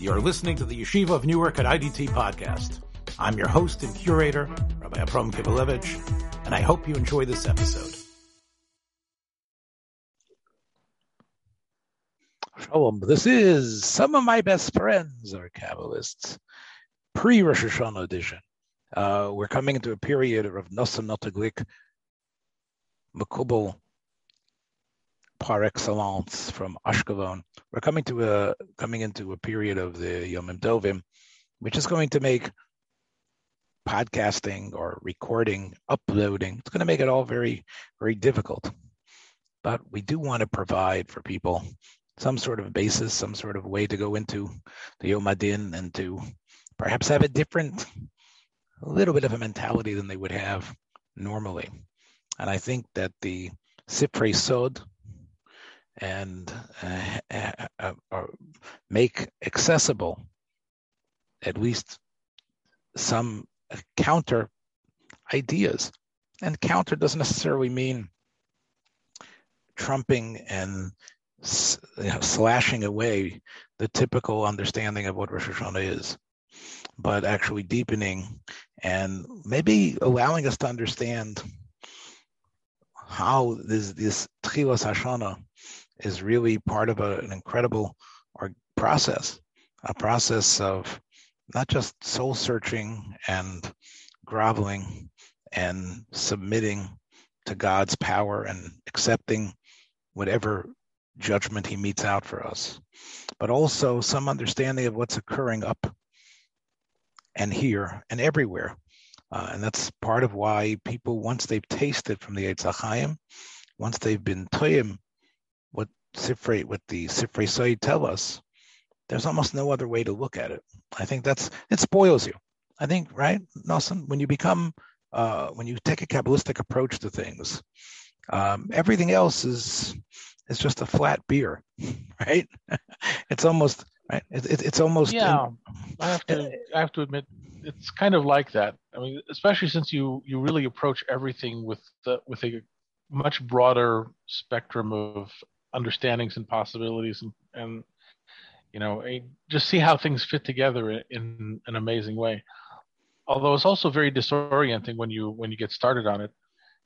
You're listening to the Yeshiva of Newark at IDT podcast. I'm your host and curator, Rabbi Abram Kibalevich, and I hope you enjoy this episode. Shalom. This is some of my best friends are Kabbalists, pre Rosh Hashanah edition. Uh, we're coming into a period of Nosson Notaglik, Makubal par excellence from Ashkelon. We're coming to a coming into a period of the Yomim Tovim, which is going to make podcasting or recording, uploading, it's going to make it all very, very difficult. But we do want to provide for people some sort of basis, some sort of way to go into the Yom Adin and to perhaps have a different, a little bit of a mentality than they would have normally. And I think that the Sifrei Sod, and uh, uh, uh, make accessible at least some counter ideas. And counter doesn't necessarily mean trumping and you know, slashing away the typical understanding of what Rosh Hashanah is, but actually deepening and maybe allowing us to understand how this this Tchilas Hashanah is really part of a, an incredible or process, a process of not just soul searching and groveling and submitting to God's power and accepting whatever judgment he meets out for us, but also some understanding of what's occurring up and here and everywhere. Uh, and that's part of why people, once they've tasted from the Eitz once they've been toyim what Sifrei, what the Sifrei Sod tell us, there's almost no other way to look at it. I think that's it spoils you. I think, right, Nelson, when you become uh, when you take a Kabbalistic approach to things, um, everything else is is just a flat beer, right? it's almost right. It, it, it's almost yeah. I have to I have to admit it's kind of like that. I mean, especially since you you really approach everything with the, with a much broader spectrum of understandings and possibilities and, and you know just see how things fit together in, an amazing way although it's also very disorienting when you when you get started on it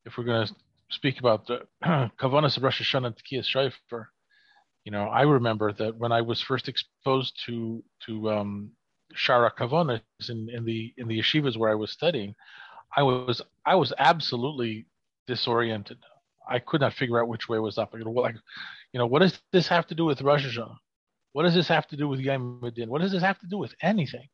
if we're going to speak about the kavanas of Rosh Hashanah and Tekiyas Shofar, you know, I remember that when I was first exposed to to um, Shara Kavanas in, in the in the yeshivas where I was studying, I was I was absolutely disoriented. I could not figure out which way was up. You know, like, you know, what does this have to do with Hashanah? What does this have to do with Adin? What does this have to do with anything?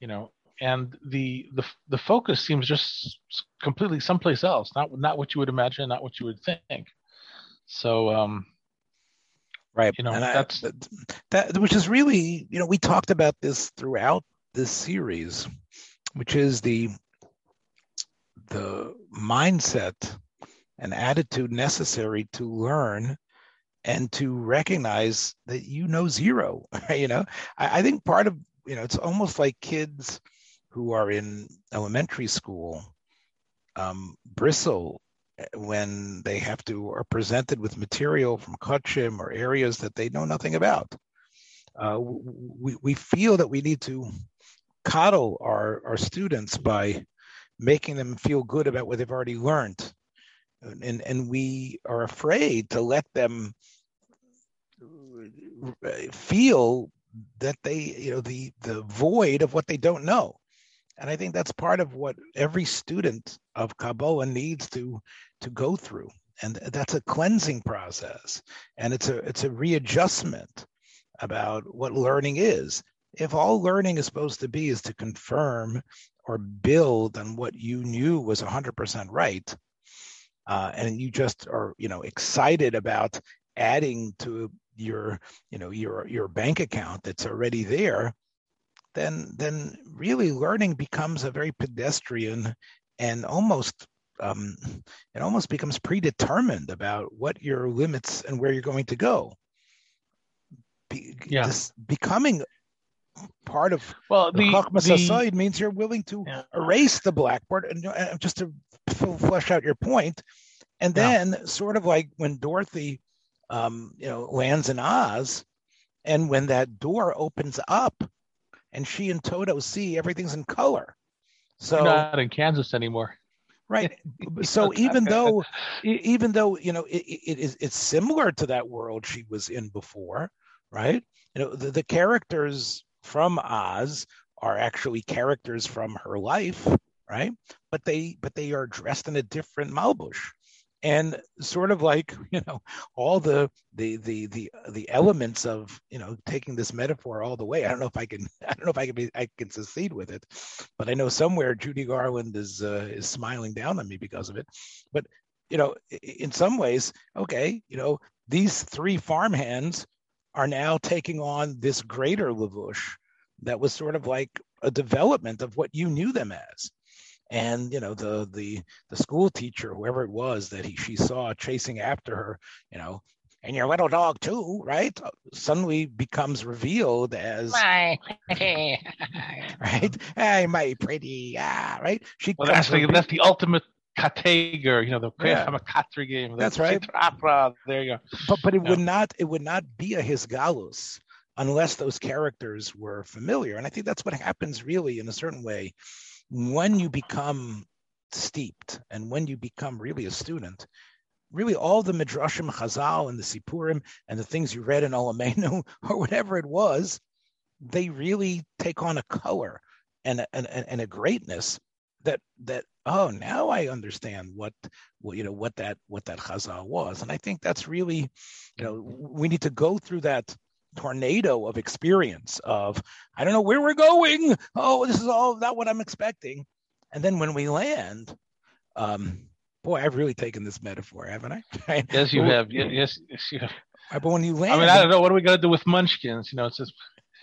You know, and the the the focus seems just completely someplace else, not not what you would imagine, not what you would think. So, um, right, you know, and that's I, that which is really, you know, we talked about this throughout this series, which is the the mindset and attitude necessary to learn and to recognize that you know zero. you know, I, I think part of you know it's almost like kids who are in elementary school um, bristle eh, when they have to are presented with material from Kachim or areas that they know nothing about. Uh, we, we feel that we need to coddle our, our students by making them feel good about what they've already learned. And, and we are afraid to let them uh, feel that they, you know, the, the void of what they don't know. And I think that's part of what every student of Kabbalah needs to to go through. And that's a cleansing process. And it's a it's a readjustment about what learning is. If all learning is supposed to be is to confirm or build on what you knew was 100% right, uh, and you just are you know excited about adding to your you know your your bank account that's already there then then really learning becomes a very pedestrian and almost um, it almost becomes predetermined about what your limits and where you're going to go. Be, yeah. Becoming part of well the, the means you're willing to yeah. erase the blackboard and uh, just to flesh out your point and then yeah. sort of like when dorothy um, you know lands in oz And when that door opens up and she and Toto see everything's in color. So You're not in Kansas anymore. Right. So even though, even though, you know, it, it is, it's similar to that world she was in before, right? You know, the, the characters from Oz are actually characters from her life, right? But they, but they are dressed in a different malbush. And sort of like you know all the the the the the elements of you know taking this metaphor all the way. I don't know if i can i don't know if i can be i can succeed with it but i know somewhere judy garland is uh, is smiling down on me because of it. But you know in some ways okay you know these three farmhands are now taking on this greater lavush that was sort of like a development of what you knew them as. And you know the the the school teacher whoever it was that he she saw chasing after her you know and your little dog too right? Suddenly becomes revealed as my right? Hey my pretty ah right? She well, that's the, that's the ultimate Kateger, you know, the yeah. A game. That's right. There you go. But but it yeah. would not it would not be a Hisgalus unless those characters were familiar. And I think that's what happens really in a certain way when you become steeped and when you become really a student, really all the midrashim, chazal, and the sipurim and the things you read in Olamenu or whatever it was, they really take on a color and and, and a greatness that that oh now I understand what well, you know what that what that chazal was, and I think that's really you know we need to go through that tornado of experience of I don't know where we're going. Oh, this is all not what I'm expecting. And then when we land, um, boy, I've really taken this metaphor, haven't I? Yes, you have. Yes, yes, you have. But when you land, I mean, I don't know. What are we gonna do with Munchkins? You know, it's just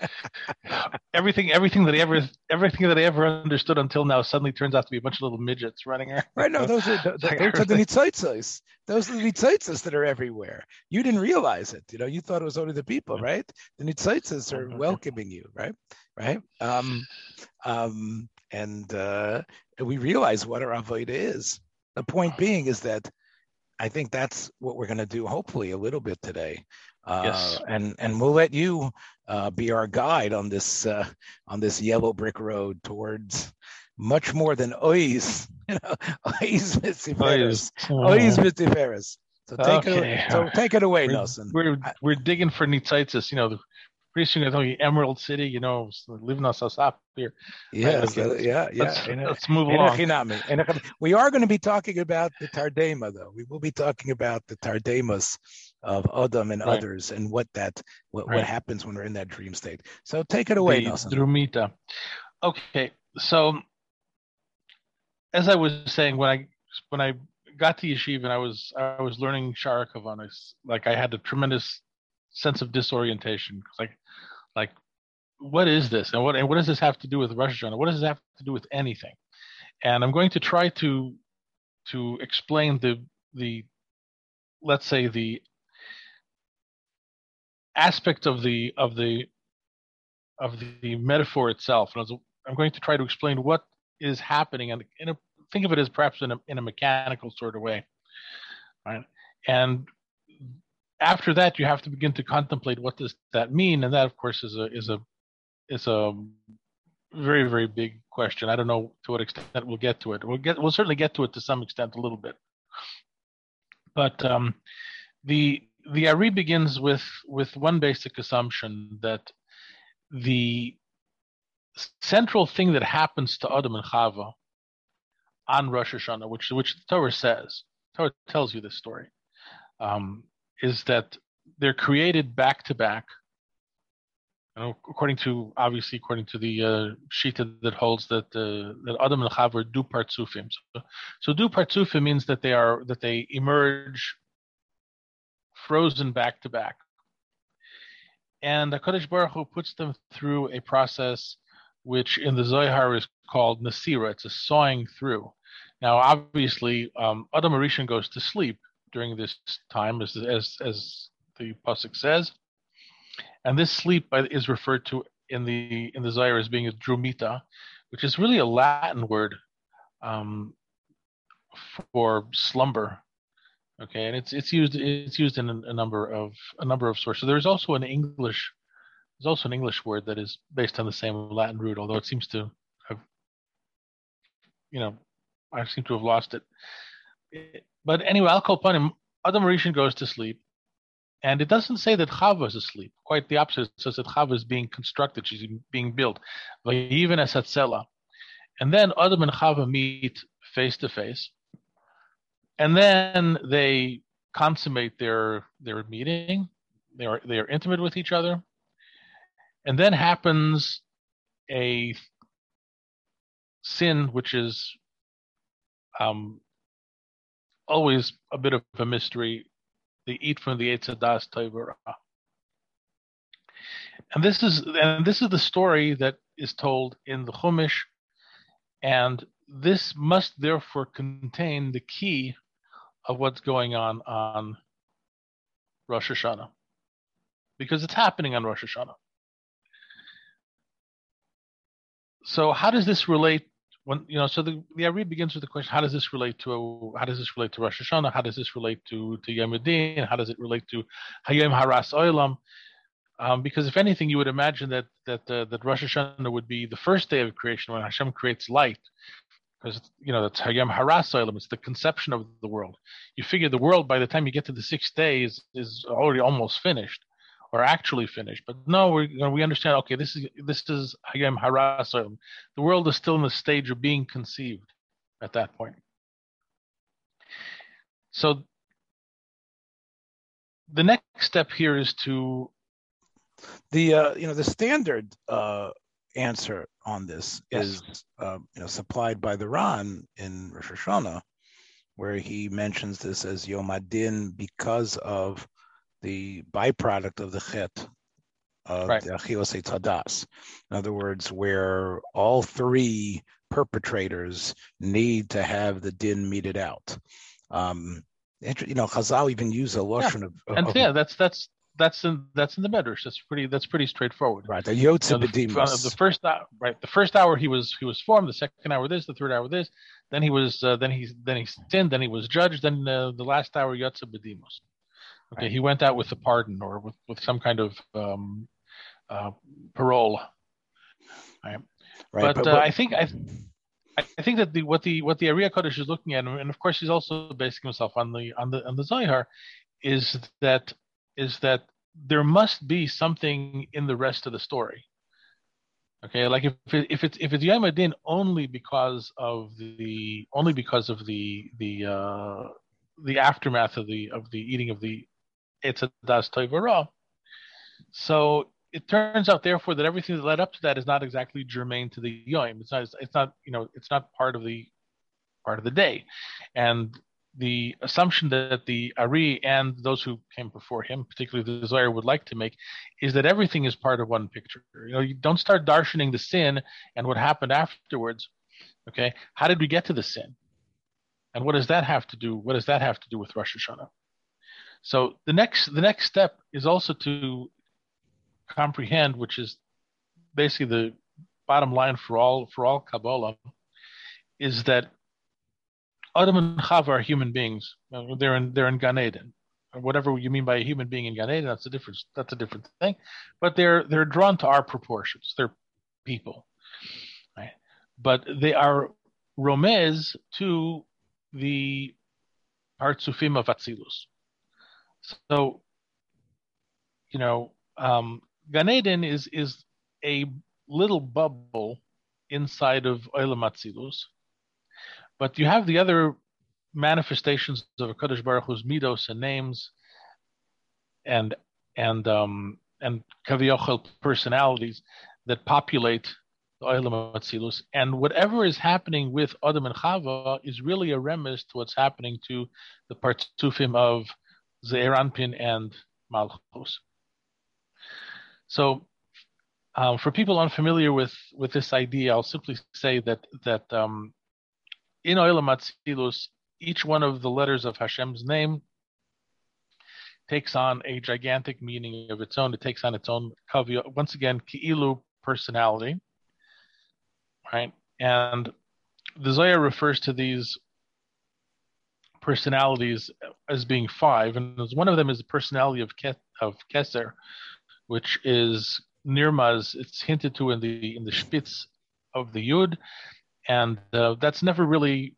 everything everything that I ever everything that I ever understood until now suddenly turns out to be a bunch of little midgets running around. Right, no, those are the, those are the nitzotzos. Those are the that are everywhere. You didn't realize it. You know, you thought it was only the people, right? The nitzotzos are mm-hmm. welcoming you, right? Right. Um, um, and uh, we realize what our avodah is. The point being is that I think that's what we're going to do, hopefully, a little bit today. Uh, yes. And and we'll let you uh, be our guide on this uh, on this yellow brick road towards much more than ois, you know, ois mitziferis, ois mitziferis. So take okay. it. So take it away, we're, Nelson. We're we're digging for nitzitzis, you know, the pretty soon it's be Emerald City, you know, living us up here. Yeah, right, so, yeah, yeah. Let's, let's move along. We are going to be talking about the Tardema, though. We will be talking about the Tardemas of Adam and right. others and what that what, right. what happens when we're in that dream state. So take it away, the Nelson. Drumita. Okay, so as I was saying, when I when I got to yeshiva and I was I was learning Shara like I had a tremendous sense of disorientation. Like like what is this and what and what does this have to do with Rosh Hashanah? What does this have to do with anything? And I'm going to try to to explain the the let's say the aspect of the of the of the metaphor itself. And I'm going to try to explain what is happening and think of it as perhaps in a, in a mechanical sort of way, right? And after that, you have to begin to contemplate what does that mean, and that, of course, is a is a is a very very big question. I don't know to what extent we'll get to it. We'll get we'll certainly get to it to some extent a little bit, but um, the the Ari begins with with one basic assumption that the central thing that happens to Adam and Chava on Rosh Hashanah, which which the Torah says, Torah tells you this story, um, is that they're created back to back. according to obviously according to the uh, shita that holds that uh, that Adam and Chava do partsufim. So, so do partsufim means that they are that they emerge frozen back to back. And the Kodesh Baruch Hu puts them through a process which in the Zohar is called Nasira. It's a sawing through. Now, obviously, um, Adam Arishan goes to sleep during this time, as as as the pasuk says, and this sleep is referred to in the in the Zohar as being a drumita, which is really a Latin word um, for slumber. Okay, and it's it's used it's used in a, a number of a number of sources. There is also an English There's also an English word that is based on the same Latin root, although it seems to have, you know, I seem to have lost it. But anyway, I'll call upon him. Adam Rishon goes to sleep, and it doesn't say that Chava is asleep. Quite the opposite. It says that Chava is being constructed. She's being built. Even as. And then Adam and Chava meet face to face. And then they consummate their their meeting. They are they are intimate with each other. And then happens a sin which is um, always a bit of a mystery. They eat from the Eitzadas Taivara. And this is and this is the story that is told in the Chumash, and this must therefore contain the key of what's going on on Rosh Hashanah, because it's happening on Rosh Hashanah. So how does this relate when you know so the the Ari begins with the question how does this relate to how does this relate to Rosh Hashanah? How does this relate to to Yom Adin? How does it relate to Hayom Haras Olam? Um, because if anything you would imagine that that uh, that Rosh Hashanah would be the first day of creation when Hashem creates light because you know that's Hayom Haras it's the conception of the world you figure the world by the time you get to the sixth day is is already almost finished or actually finished. But no, we you know, we understand. Okay, this is this is Hayom Haras. The world is still in the stage of being conceived at that point. So the next step here is to the uh, you know the standard uh, answer on this yes. is uh, you know supplied by the Ran in Rosh Hashanah, where he mentions this as Yom Adin because of the byproduct of the chet of right. the achilas tadas. In other words, where all three perpetrators need to have the din meted out. Um, you know, Chazal even use a lashon yeah. of, of, and yeah, that's that's that's in that's in the medrash. That's pretty that's pretty straightforward. Right. The yotze you know, the, the, first hour, right. The first hour he was he was formed. The second hour this. The third hour this. Then he was uh, then he then he sinned. Then he was judged. Then uh, the last hour yotze bedimos. Okay, he went out with a pardon or with, with some kind of um, uh, parole. Right. right but, but, uh, I think I, I think that the what the what the Ari HaKadosh is looking at, and of course he's also basing himself on the on the on the Zohar, is that is that there must be something in the rest of the story. Okay, like if if it's if it's Yom Adin only because of the only because of the the uh, the aftermath of the of the eating of the it's a das toivara. So it turns out, therefore, that everything that led up to that is not exactly germane to the yom. It's not. It's not. You know, it's not part of the part of the day, and the assumption that the Ari and those who came before him, particularly the Zohar, would like to make, is that everything is part of one picture. You know, you don't start darshaning the sin and what happened afterwards. Okay, how did we get to the sin? And what does that have to do? What does that have to do with Rosh Hashanah? So the next the next step is also to comprehend, which is basically the bottom line for all for all Kabbalah, is that Adam and Chava are human beings. They're in they're in Gan Eden. Whatever you mean by a human being in Gan Eden, that's a different that's a different thing. But they're they're drawn to our proportions. They're people, right? But they are romez to the partsufim of Atzilus. So, you know, um, Gan Eden is is a little bubble inside of Olam Atzilus, but you have the other manifestations of a Kadosh Baruch Hu's midos and names, and and um, and kaviochel personalities that populate the Olam Atzilus, and whatever is happening with Adam and Chava is really a remiss to what's happening to the partsufim of Zeir Anpin and Malchus. So, um, for people unfamiliar with, with this idea, I'll simply say that that um, in Olam Atzilus, each one of the letters of Hashem's name takes on a gigantic meaning of its own. It takes on its own kavya, once again, ki'ilu personality, right? And the Zohar refers to these personalities as being five, and one of them is the personality of Ke- of Keser, which is nirmaz. It's hinted to in the in the spitz of the yud, and uh, that's never really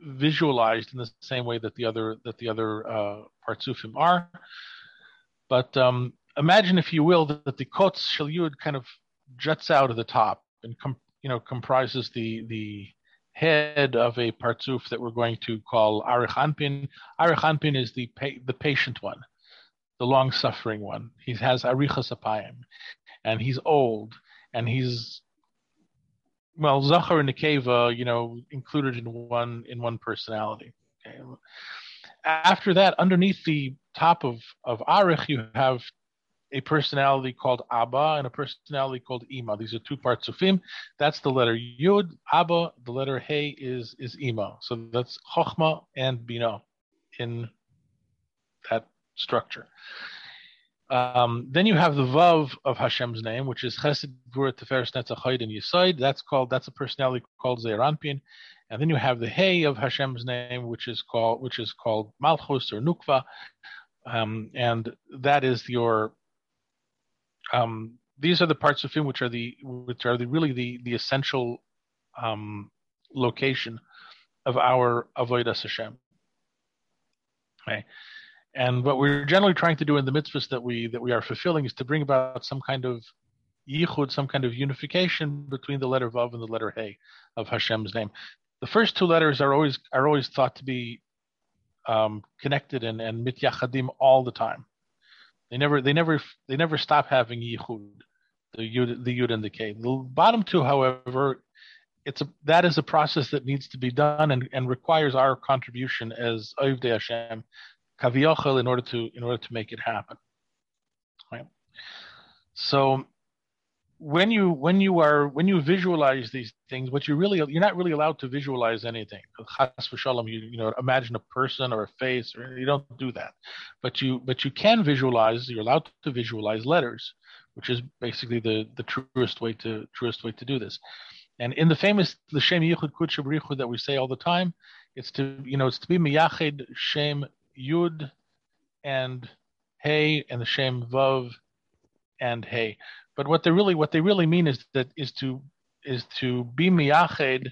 visualized in the same way that the other that the other uh, partsufim are. But um, imagine, if you will, that, that the kotz shelyud kind of juts out of the top and com- you know comprises the the head of a partsuf that we're going to call arichanpin. Arichanpin is the pa- the patient one, the long suffering one. He has arichas apayim, and he's old, and he's well, Zachar and Nekeva, you know, included in one in one personality. Okay. After that, underneath the top of of Arich, you have a personality called Abba and a personality called Ima. These are two parts of him. That's the letter Yud. Abba, the letter Hey is is Ima. So that's Chochma and Bina in that structure. Um, then you have the Vav of Hashem's name, which is Chesed Gvura Teferes Netzach and Yisoid. That's called that's a personality called Zeranpin. And then you have the Hey of Hashem's name, which is called which is called Malchus or Nukva. Um, and that is your um, these are the parts of him which are the which are the really the the essential um, location of our avodas Hashem. Okay. And what we're generally trying to do in the mitzvahs that we that we are fulfilling is to bring about some kind of yichud, some kind of unification between the letter vav and the letter hey of Hashem's name. The first two letters are always are always thought to be um, connected and and mityachadim all the time. They never they never they never stop having yichud, the yud the yud and the k. The bottom two, however, it's a that is a process that needs to be done and, and requires our contribution as Oivdei Hashem kaviyachal in order to in order to make it happen. Right. So when you when you are when you visualize these things, what you really you're not really allowed to visualize anything. Chas v'shalom, you you know imagine a person or a face, or you don't do that. But you but you can visualize. You're allowed to visualize letters, which is basically the the truest way to truest way to do this. And in the famous the Shem Yichud Kudsha that we say all the time, it's to you know it's to be miyached Shem Yud and Hey and the Shem Vav and Hey. But what they really what they really mean is that is to is to be miyached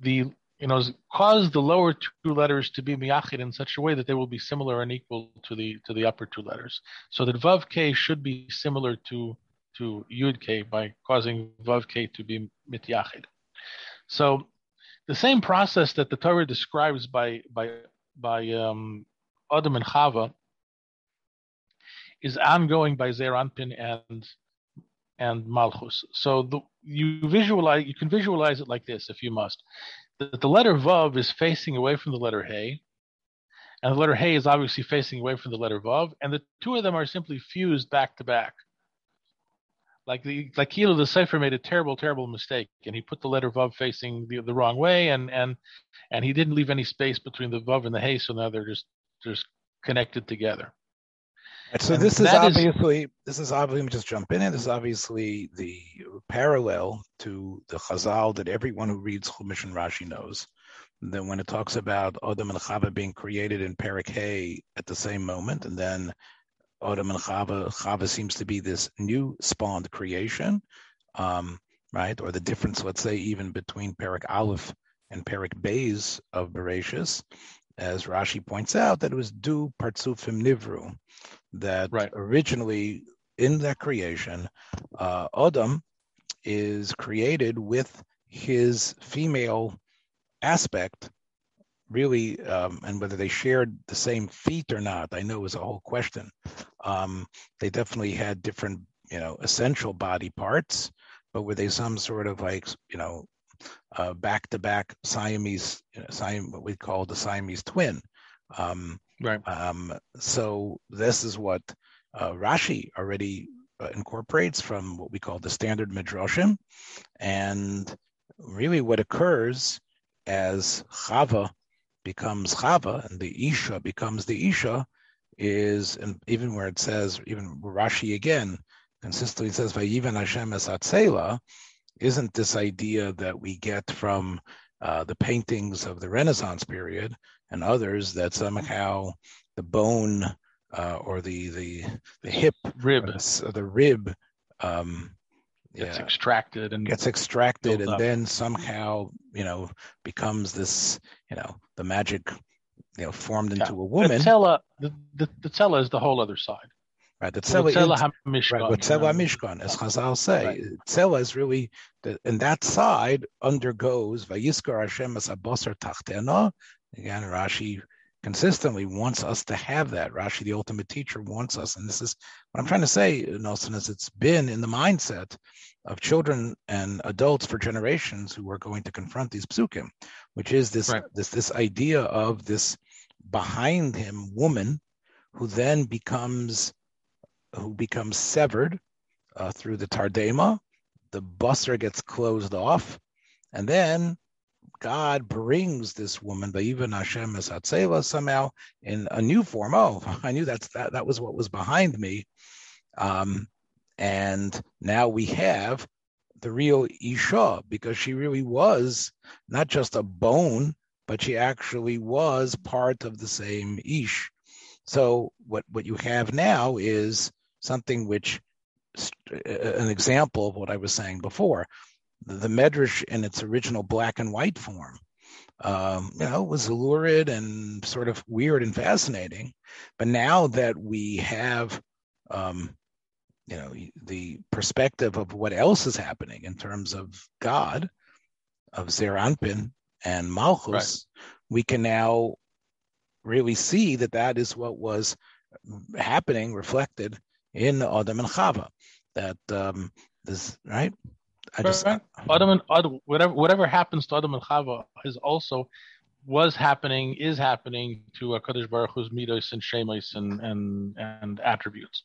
the you know cause the lower two letters to be miyached in such a way that they will be similar and equal to the to the upper two letters. So that vav k should be similar to to yud k by causing vav k to be mityached. So the same process that the Torah describes by by by um, Adam and Chava is ongoing by Zeir Anpin and and Malchus. So the, you visualize you can visualize it like this if you must. That the letter Vav is facing away from the letter Hey, and the letter Hey is obviously facing away from the letter Vav, and the two of them are simply fused back to back. Like the like Kilo the cipher made a terrible, terrible mistake, and he put the letter Vav facing the, the wrong way, and and and he didn't leave any space between the Vav and the Hey, so now they're just just connected together. So and this is obviously is, this is obviously just jump in and this is obviously the parallel to the Chazal that everyone who reads Chumash and Rashi knows. That when it talks about Adam and Chava being created in Hay at the same moment, and then Adam and Chava, Chava seems to be this new spawned creation, um, right? Or the difference, let's say, even between Perik Aleph and Perik Bays of Bereshis, as Rashi points out, that it was du partsufim nivru, that right. originally in that creation, uh, Adam is created with his female aspect, really, um, and whether they shared the same feet or not, I know is a whole question. Um, they definitely had different, you know, essential body parts, but were they some sort of like, you know, uh, back-to-back Siamese, you know, Siam, what we call the Siamese twin. Um, right. Um, so this is what uh, Rashi already uh, incorporates from what we call the standard midrashim, and really what occurs as Chava becomes Chava and the Isha becomes the Isha is, and even where it says, even Rashi again consistently says, "Vayivan Hashem es isn't this idea that we get from uh, the paintings of the Renaissance period and others that somehow the bone uh, or the the the hip rib. the, the rib um, gets yeah, extracted and gets extracted and up. then somehow you know becomes this you know the magic you know formed into yeah. a woman. The tzela, the, the, the is the whole other side. Right. The tzela, is, right, what tzela mishkan as Chazal say. Right. is really the, and that side undergoes vayiskar Hashem as abosar tachtena. Again Rashi consistently wants us to have that. Rashi, the ultimate teacher, wants us. And this is what I'm trying to say, Nelson, is it's been in the mindset of children and adults for generations who are going to confront these psukim, which is this right. this this idea of this behind him woman who then becomes who becomes severed uh, through the tardema. The busser gets closed off, and then God brings this woman, even Hashem Esatzela, somehow in a new form. Oh, I knew that's that that was what was behind me. Um, and now we have the real Isha because she really was not just a bone, but she actually was part of the same Ish. So what what you have now is something which an example of what I was saying before the Medrash in its original black and white form, um, you know, was lurid and sort of weird and fascinating. But now that we have, um, you know, the perspective of what else is happening in terms of God, of Zeir Anpin and Malchus, right. we can now really see that that is what was happening, reflected in Adam and Chava. That um, this right I just right. Adam and Adam, whatever whatever happens to Adam and Chava is also was happening, is happening to uh, Hakadosh Baruch Hu's midos and shemos and and and attributes,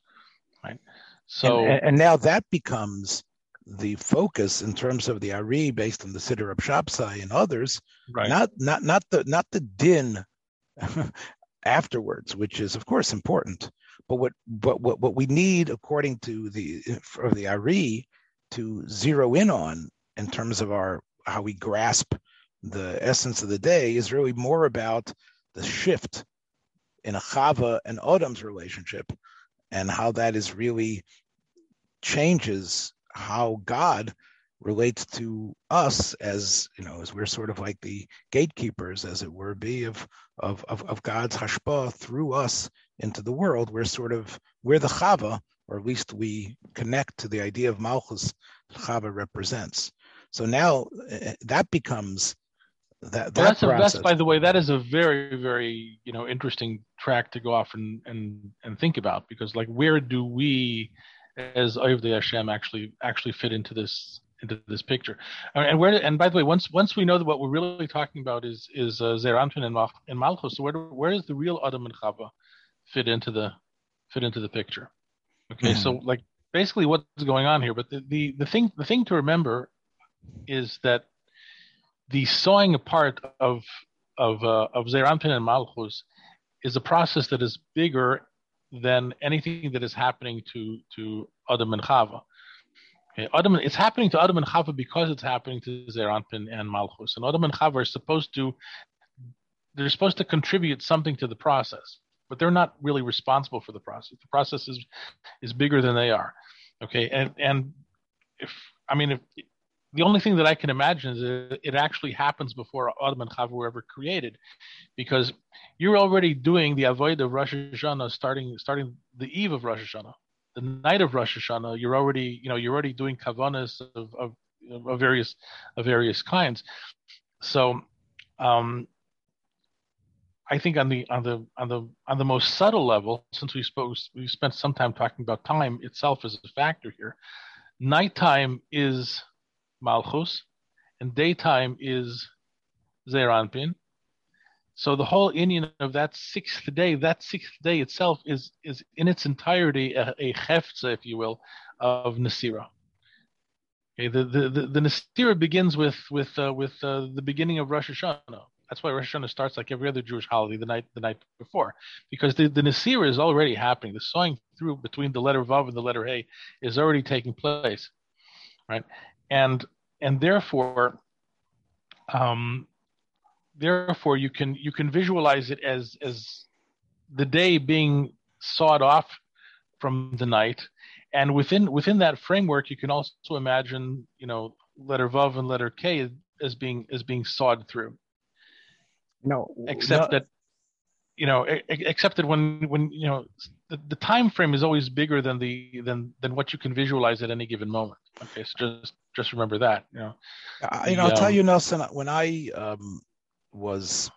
right? So and, and, now that becomes the focus in terms of the Ari based on the Siddur of Shapsai and others, right. not not not the not the din afterwards, which is of course important. But what but what, what we need according to the for the Ari to zero in on in terms of our how we grasp the essence of the day is really more about the shift in a Chava and Adam's relationship and how that is really changes how God relates to us as you know as we're sort of like the gatekeepers as it were be of of of, of God's hashpa through us into the world. We're sort of we're the chava or at least we connect to the idea of Malchus Chava represents. So now uh, that becomes that, that that's, a, that's by the way that is a very very you know interesting track to go off and and and think about because like where do we as Ovdei Hashem actually actually fit into this into this picture? And where and by the way once once we know that what we're really talking about is is uh, Zeir and, Mal- and Malchus so where do, where does the real Adam and Chava fit into the fit into the picture Okay, mm-hmm. so like basically what's going on here, but the, the, the thing the thing to remember is that the sawing apart of of uh, of Zeir Anpin and Malchus is a process that is bigger than anything that is happening to to Adam and Chava. Okay, Adam, it's happening to Adam and Chava because it's happening to Zeir Anpin and Malchus, and Adam and Chava are supposed to they're supposed to contribute something to the process but they're not really responsible for the process. The process is is bigger than they are. Okay, and and if I mean if the only thing that I can imagine is it actually happens before Adam and Chava were ever created, because you're already doing the avoid of Rosh Hashanah starting starting the eve of Rosh Hashanah, the night of Rosh Hashanah. You're already you know you're already doing kavanas of, of, of various of various kinds. So um, I think on the on the on the on the most subtle level, since we spoke we spent some time talking about time itself as a factor here, nighttime is Malchus, and daytime is Zeir Anpin. So the whole inyan of that sixth day, that sixth day itself is is in its entirety a, a hefza, if you will, of Nasira. Okay, the the the, the Nasira begins with with uh, with uh, the beginning of Rosh Hashanah that's why Rosh Hashanah starts like every other Jewish holiday the night the night before, because the the Nasir is already happening. The sawing through between the letter Vav and the letter Hey is already taking place, right? And and therefore, um, therefore you can you can visualize it as as the day being sawed off from the night, and within within that framework, you can also imagine, you know, letter Vav and letter K as being as being sawed through. No, except no. that you know, except that when when you know the, the time frame is always bigger than the than than what you can visualize at any given moment. Okay, so just just remember that. You know, you know, I'll um, tell you, Nelson, when I um, was,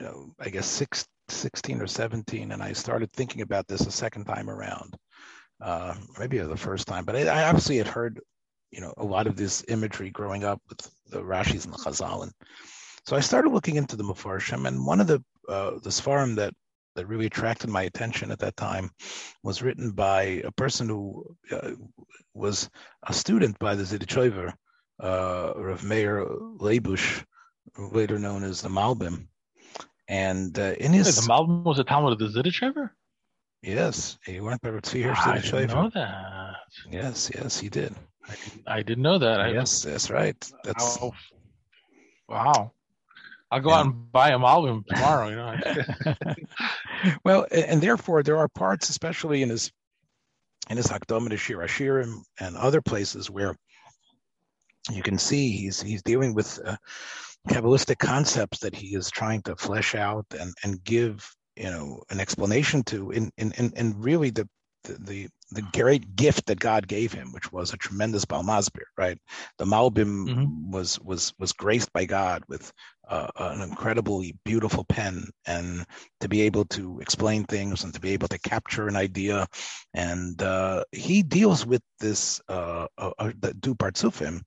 you know, I guess six, 16 or 17, and I started thinking about this a second time around. Uh, maybe the first time, but I, I obviously had heard, you know, a lot of this imagery growing up with the Rashis and the Chazal, and so I started looking into the Mefarshim, and one of the uh, the Sfarim that that really attracted my attention at that time was written by a person who uh, was a student by the Zidichover, uh, Rav Meir Leibush, later known as the Malbim. And uh, in his. Wait, the Malbim was a Talmid of the Zidichover? Yes, he went by Tzvir I didn't know that. Yes, yes, he did. I didn't, I didn't know that. Yes, that's right. That's wow. I'll go yeah. out and buy a album tomorrow. You know. well, and therefore there are parts, especially in his in his Hakdama Shir Hashirim and other places where you can see he's he's dealing with uh, kabbalistic concepts that he is trying to flesh out and and give you know an explanation to in in in in, really the the the great gift that God gave him, which was a tremendous Balmazbir, right? The Malbim mm-hmm. was was was graced by God with uh, an incredibly beautiful pen, and to be able to explain things and to be able to capture an idea, and uh, he deals with this uh, uh, uh the Du Partsufim,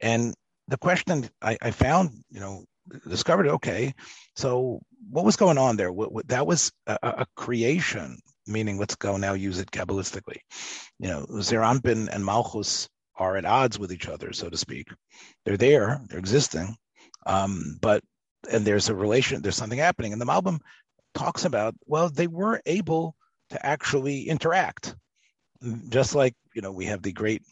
and the question I, I found, you know, discovered okay so what was going on there what, what, that was a, a, creation meaning let's go now use it kabbalistically. You know, Zeir Anpin and Malchus are at odds with each other, so to speak. They're there, they're existing, um, but and there's a relation, there's something happening. And the Malbim talks about, well, they were able to actually interact. Just like, you know, we have the great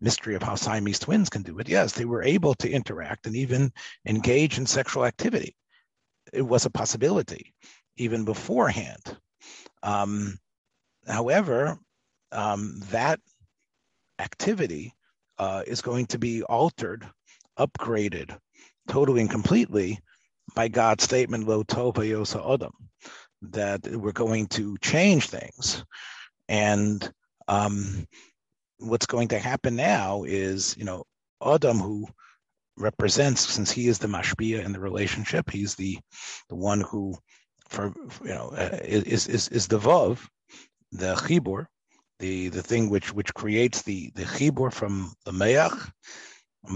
mystery of how Siamese twins can do it. Yes, they were able to interact and even engage in sexual activity. It was a possibility even beforehand. Um, However, um, that activity uh, is going to be altered, upgraded, totally and completely by God's statement, Lo Tova Yosa Odom, that we're going to change things. And um, what's going to happen now is, you know, Adam, who represents, since he is the mashpia in the relationship, he's the the one who, for you know, uh, is is is the vav, the chibur, the the thing which which creates the the chibur from the meach,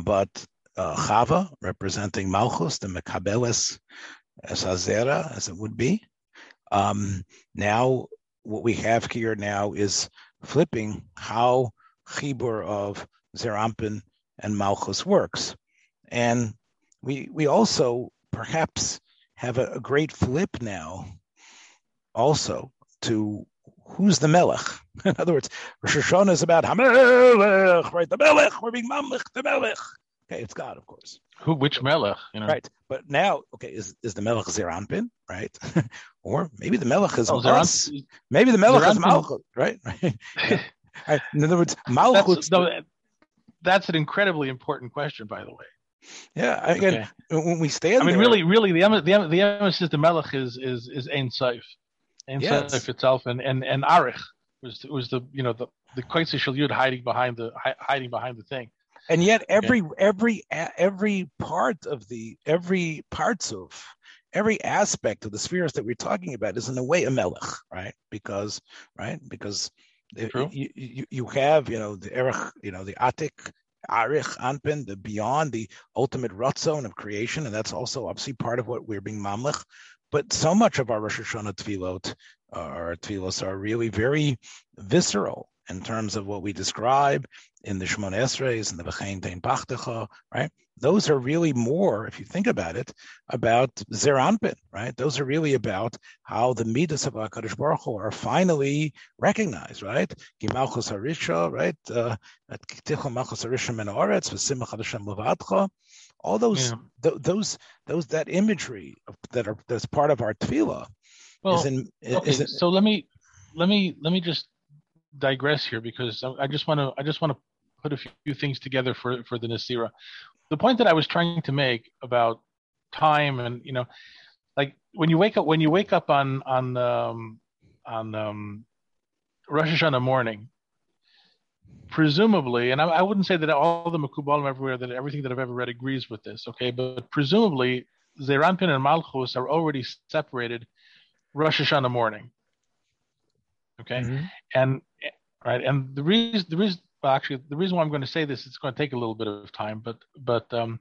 but uh, Chava representing Malchus, the Mekabeles Esazera, as it would be. Um, now, what we have here now is flipping how chibur of Zeir Anpin and Malchus works, and we we also perhaps have a, a great flip now, also to who's the Melech? In other words, Rosh Hashanah is about Hamelech, right? The Melech, we're being Mamlech, the Melech. Okay, it's God, of course. Who, which Melech? You know? Right, but now, okay, is is the Melech Zeir Anpin, right? or maybe the Melech is oh, us. Maybe the Melech is Malchut, right? right? In other words, Malchut. That's, no, that's an incredibly important question, by the way. Yeah, again, okay. when we stand. I mean, there, really, really, the the the emphasis the Melech is is is Ein Sof and yes. itself, and and and Arich was was the you know the the Yud hiding behind the hiding behind the thing. And yet, every okay. every every part of the every parts of every aspect of the spheres that we're talking about is in a way a melech, right? Because right because you, you, you have you know the erich, you know the atik arich anpin, the beyond the ultimate rotzon of creation, and that's also obviously part of what we're being mamlech but so much of our Rosh Hashanah tefillot, uh, our tefillos, are really very visceral in terms of what we describe in the Shemon Esrei and the V'chein Tein Pachdecha, right? Those are really more, if you think about it, about Zeranpin, right? Those are really about how the midas of HaKadosh Baruch Hu are finally recognized, right? Gimalchus Harisha, right? Uh, Tichel Malchus Harisha Men Oretz, V'simach Hashem Levadcha, all those yeah. th- those those that imagery that are that's part of our tefillah well, in, okay, in, so let me let me let me just digress here because I just want to I just want to put a few things together for for the Nasira. The point that I was trying to make about time and you know, like when you wake up when you wake up on on um, on um, Rosh Hashanah morning, presumably, and I, I, wouldn't say that all the Mekubalim everywhere that everything that I've ever read agrees with this, okay, but presumably Zeir Anpin and Malchus are already separated Rosh Hashanah morning. Okay, mm-hmm. and right, and the reason the reason well, actually the reason why I'm going to say this it's going to take a little bit of time, but but um,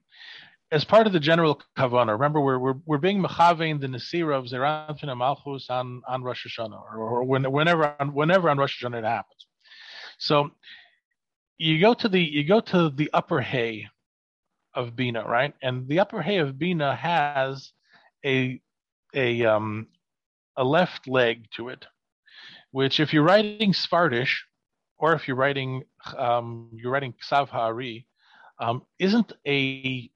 as part of the general kavana, remember we're we're, we're being mechavein the nesira of Zeir Anpin and Malchus on on Rosh Hashanah or, or when, whenever on, whenever on Rosh Hashanah it happens. So you go to the you go to the upper hay of Bina, right? And the upper hay of Bina has a a um a left leg to it which if you're writing Sfardish, or if you're writing um, you're writing Ksav Ha'ari, um, isn't a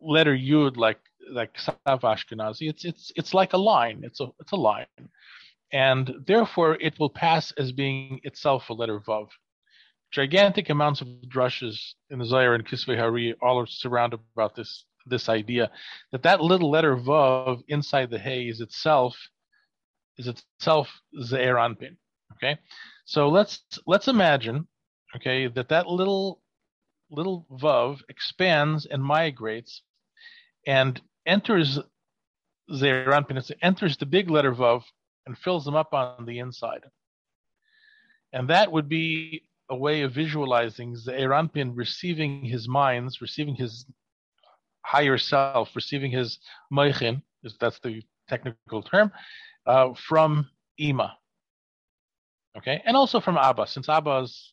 letter Yud like like Ksav Ashkenazi. It's it's it's like a line. It's a it's a line, and therefore it will pass as being itself a letter Vav. Gigantic amounts of drushes in the Zohar and Kisvei Hari all are surrounded about this this idea that that little letter Vav inside the hay is itself is itself Ze'er Anpin. Okay, so let's let's imagine, okay, that that little little vav expands and migrates and enters Ze'er Anpin. It enters the big letter vav and fills them up on the inside. And that would be a way of visualizing Ze'er Anpin receiving his minds, receiving his higher self, receiving his moichin, that's the technical term, uh, from Ima. Okay, and also from Abba, since Abba is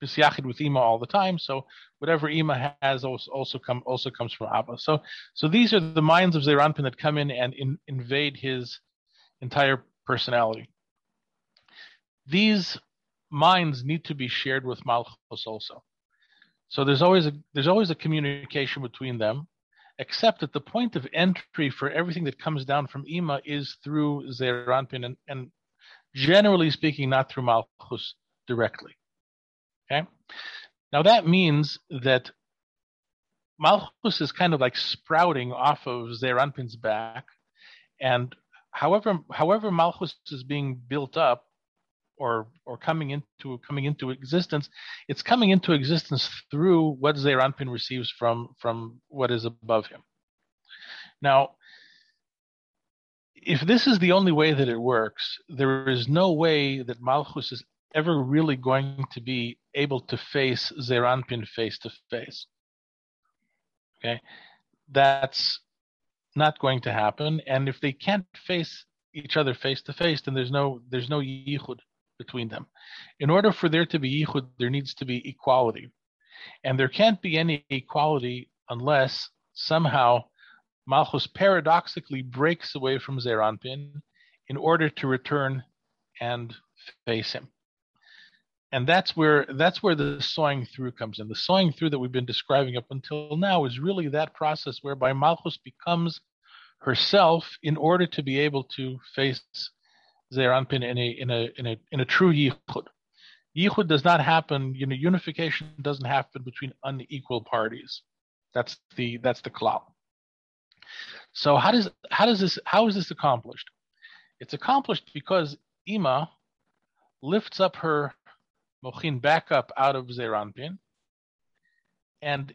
yachid with Ima all the time, so whatever Ima has also, also come also comes from Abba. So so these are the minds of Zeir Anpin that come in and in, invade his entire personality. These minds need to be shared with Malchus also. So there's always a there's always a communication between them, except that the point of entry for everything that comes down from Ima is through Zeir Anpin and, and generally speaking, not through Malchus directly. Okay? Now that means that Malchus is kind of like sprouting off of Zeir Anpin's back, and however however Malchus is being built up, or or coming into coming into existence, it's coming into existence through what Zeir Anpin receives from from what is above him. Now, if this is the only way that it works, there is no way that Malchus is ever really going to be able to face Zeranpin face to face. Okay, that's not going to happen. And if they can't face each other face to face, then there's no there's no yichud between them. In order for there to be yichud, there needs to be equality, and there can't be any equality unless somehow Malchus paradoxically breaks away from Zeranpin in order to return and face him. And that's where that's where the sawing through comes in. The sawing through that we've been describing up until now is really that process whereby Malchus becomes herself in order to be able to face Zeir Anpin in a in a in a in a true yichud. Yichud does not happen. You know, unification doesn't happen between unequal parties. That's the that's the klal. So how does how does this how is this accomplished? It's accomplished because Ima lifts up her mochin back up out of Zeir Anpin and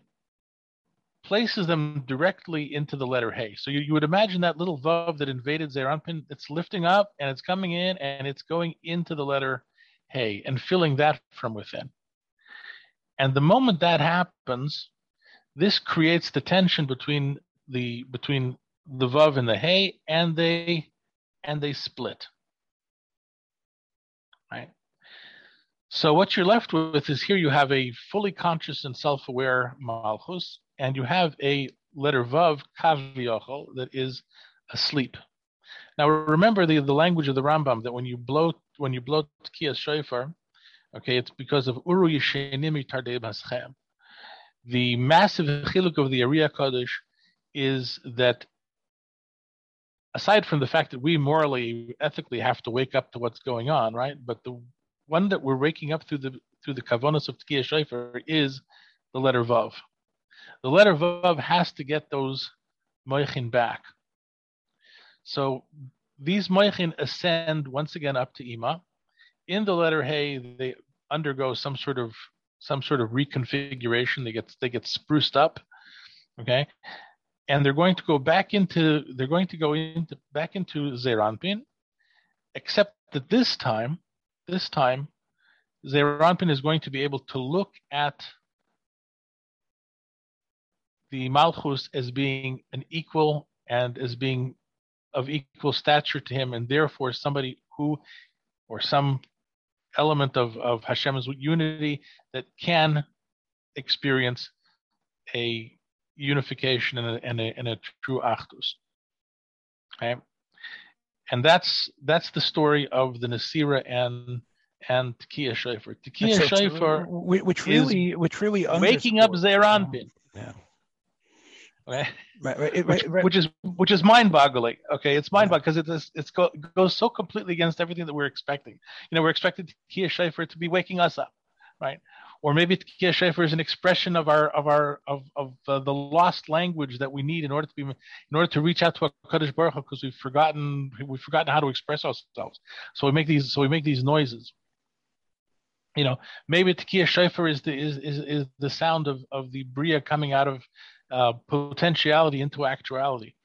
places them directly into the letter Hey. So you, you would imagine that little vav that invaded Zeir Anpin, it's lifting up and it's coming in and it's going into the letter Hey and filling that from within. And the moment that happens, this creates the tension between the between the vav and the hey, and they and they split. Right. So what you're left with is here you have a fully conscious and self-aware malchus, and you have a letter vav kaviyachol that is asleep. Now remember the, the language of the Rambam that when you blow when you blow tkiyas shofar, okay, it's because of uru yishenimi tardei The massive chiluk of the Ari HaKadosh is that aside from the fact that we morally, ethically have to wake up to what's going on, right? But the one that we're waking up through the through the kavanos of Tkiya Shofar is the letter Vav. The letter Vav has to get those moichin back. So these moichin ascend once again up to Ima. In the letter Hey, they undergo some sort of some sort of reconfiguration. They get they get spruced up. Okay. And they're going to go back into they're going to go into back into Zeir Anpin, except that this time, this time, Zeir Anpin is going to be able to look at the Malchus as being an equal and as being of equal stature to him, and therefore somebody who, or some element of, of Hashem's unity that can experience a unification and a, and a, and a true Achdus. Okay, and that's that's the story of the Nasira and and Tekiya Shofar. Tekiya Shofar, uh, which really, which really waking up Zeir Anpin. Yeah. Okay. Right, right, which, right, right. which is which is mind-boggling. Okay, it's mind-boggling because it's it's go, goes so completely against everything that we're expecting. You know, we're expecting Tekiya Shofar to be waking us up, right? Or maybe Tekiya Shofar is an expression of our of our of of uh, the lost language that we need in order to be in order to reach out to Hakadosh Baruch because we've forgotten we've forgotten how to express ourselves. So we make these so we make these noises. You know, maybe Tekiya Shofar is the is, is is the sound of of the bria coming out of uh, potentiality into actuality.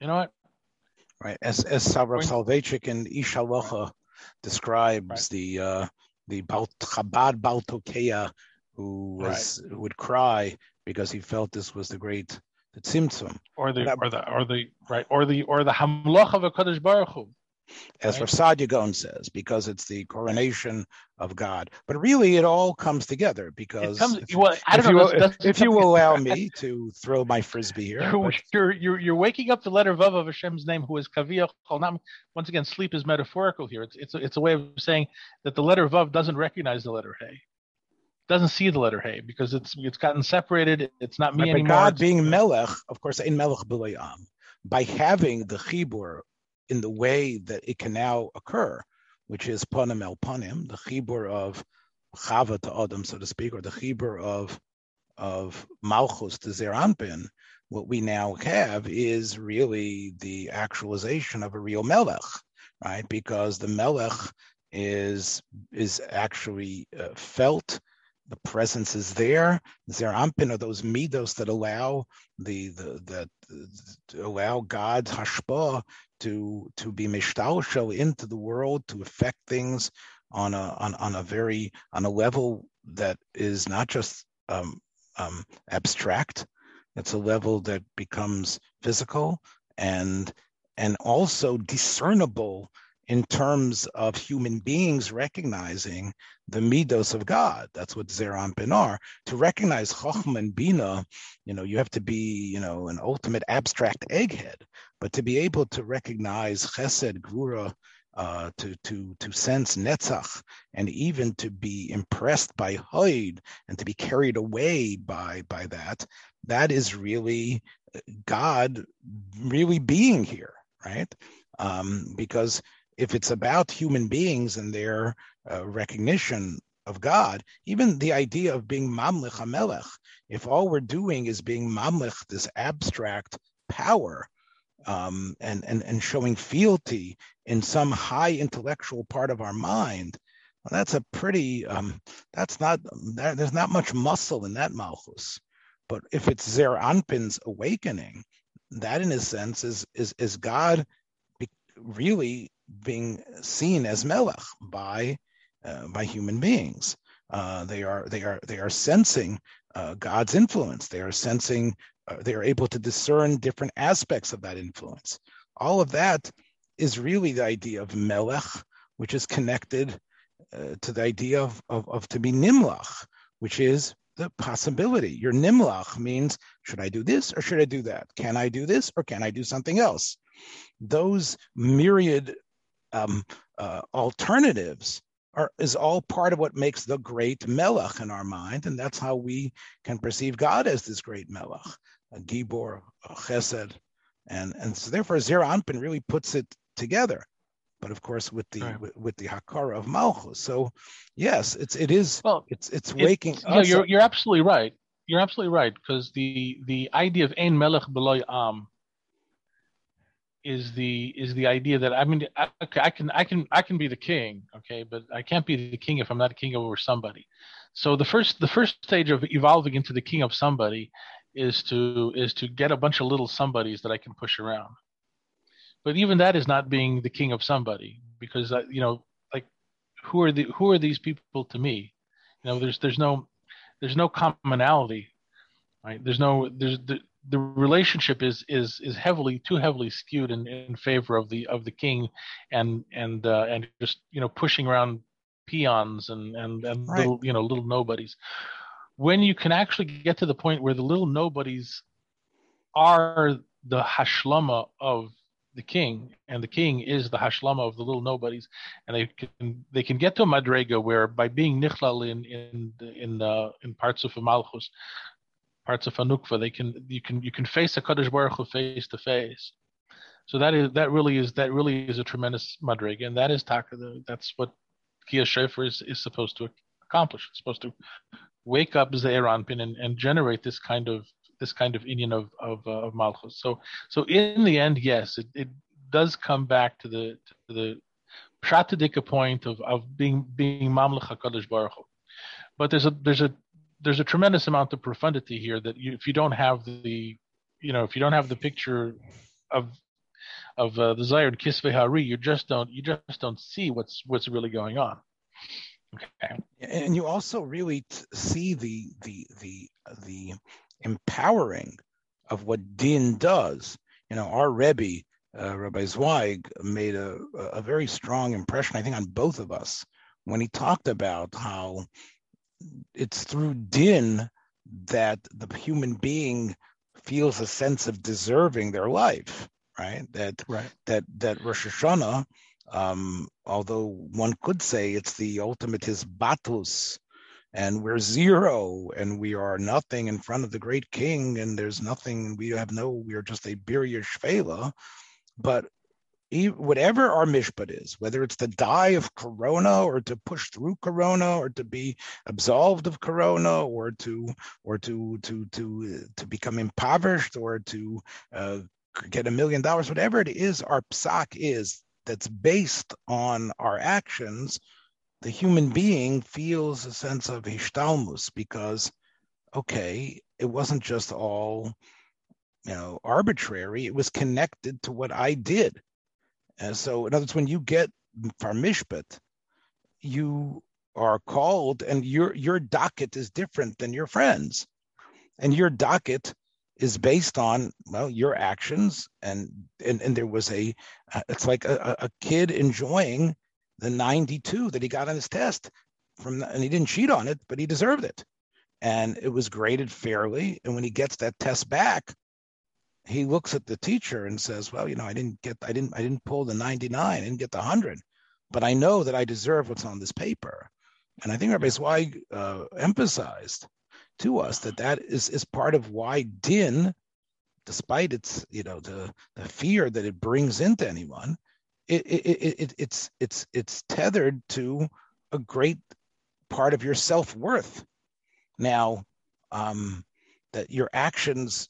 You know what? Right. As as Sabra Going- Soloveitchik and Ish HaHalacha describes Right. the uh, the Bal- Chabad Baltokea who was who would cry because he felt this was the great the Tzimtzum. Or the That- or the or the right or the or the hamloch of Hakadosh Baruch Hu. As Right. Rav Saadia says, because it's the coronation of God. But really, it all comes together because comes. if, Well, if don't you, will- that's- that's if you allow me to throw my frisbee here. You're, but- you're, you're, you're waking up the letter Vav of Hashem's name, who is Kaviyah Cholnam. Once again, sleep is metaphorical here. It's, it's, a, it's a way of saying that the letter Vav doesn't recognize the letter Hey. Doesn't see the letter Hey because it's it's gotten separated. It's not me Right, but anymore. God being Melech, of course, in Melech B'layam, by having the Chibur in the way that it can now occur, which is Panim El Panim, the Chibur of Chava to Adam, so to speak, or the Chibur of of Malchus to Zer Anpin, what we now have is really the actualization of a real Melech, right? Because the Melech is is actually uh, felt the presence is there. Zeir Anpin are those midos that allow the the that allow God's hashpah to to be mishtalshel into the world to affect things on a on, on a very on a level that is not just um, um, abstract. It's a level that becomes physical and and also discernible in terms of human beings recognizing the midos of God. That's what Zeran Pinar. To recognize Chochmah and Bina, you know, you have to be, you know, an ultimate abstract egghead. But to be able to recognize Chesed, Gvura, uh, to to to sense Netzach, and even to be impressed by Hoid and to be carried away by by that, that is really God really being here, right? Um, because if it's about human beings and their uh, recognition of God, even the idea of being Mamlech Hamelech, if all we're doing is being Mamlech, this abstract power, um, and, and, and showing fealty in some high intellectual part of our mind, well, that's a pretty, um, that's not, there, there's not much muscle in that Malchus. But if it's Zer Anpin's awakening, that in a sense is, is, is God really being seen as melech by uh, by human beings. Uh, they are they are they are sensing uh, God's influence. They are sensing. uh, they are able to discern different aspects of that influence. All of that is really the idea of melech, which is connected uh, to the idea of, of of to be nimlach, which is the possibility. Your nimlach means should I do this or should I do that? Can I do this or can I do something else? Those myriad um, uh, alternatives are is all part of what makes the great melech in our mind, and that's how we can perceive God as this great melech, a gibor, a chesed, and and so therefore Zeir Anpin really puts it together. but of course with the right. with, with, the hakara of malchus. So yes, it's it is well, it's it's waking. yeah, you're up. you're absolutely right. You're absolutely right because the the idea of ein melech beloy am is the is the idea that I mean I, I can I can I can be the king okay but I can't be the king if I'm not a king over somebody. So the first the first stage of evolving into the king of somebody is to is to get a bunch of little somebodies that I can push around. But even that is not being the king of somebody because uh, you know like who are the who are these people to me? You know there's there's no there's no commonality, right? There's no there's the, the relationship is is is heavily too heavily skewed in, in favor of the of the king and and uh, and just you know pushing around peons and and, and right. little you know little nobodies when you can actually get to the point where the little nobodies are the hashlama of the king, and the king is the hashlama of the little nobodies, and they can they can get to a madrega where by being nichlal in in in uh, in parts of malchus, parts of Hanukva, they can you can you can face Hakadosh Baruch Hu face to face. So that is that really is that really is a tremendous madrega, and that is taka. That's what Kia Shofar is, is supposed to accomplish. It's supposed to wake up Zeir Anpin and, and generate this kind of this kind of inyan of of, uh, of Malchus. So so in the end, yes, it, it does come back to the to the pratidika point of of being being Mamlech Hakadosh Baruch Hu. But there's a there's a there's a tremendous amount of profundity here that you, if you don't have the you know if you don't have the picture of of uh, the Zayir Kisve Hari, you just don't you just don't see what's what's really going on. Okay. And you also really t- see the the the the empowering of what din does. You know, our Rebbe, uh, Rabbi Zweig, made a, a very strong impression, I think, on both of us when he talked about how it's through din that the human being feels a sense of deserving their life, right? That right. that that Rosh Hashanah um, although one could say it's the ultimate is batus, and we're zero, and we are nothing in front of the great king, and there's nothing, we have no, we are just a birya shvela. But whatever our mishpat is, whether it's to die of corona or to push through corona or to be absolved of corona or to or to to to to become impoverished or to uh, get a million dollars, whatever it is, our psak is that's based on our actions, the human being feels a sense of hishtalmus because, okay, it wasn't just all, you know, arbitrary. It was connected to what I did. And so, in other words, when you get farmishpat, you are called, and your your docket is different than your friends, and your docket is based on well your actions and and, and there was a uh, it's like a, a kid enjoying the 92 that he got on his test from and he didn't cheat on it but he deserved it. And it was graded fairly. And when he gets that test back he looks at the teacher and says well you know i didn't get i didn't i didn't pull the 99 i didn't get the 100 but i know that i deserve what's on this paper and i think rabbi zweig uh, emphasized to us that that is, is part of why din, despite its you know the, the fear that it brings into anyone, it, it, it, it it's it's it's tethered to a great part of your self worth. Now, um, that your actions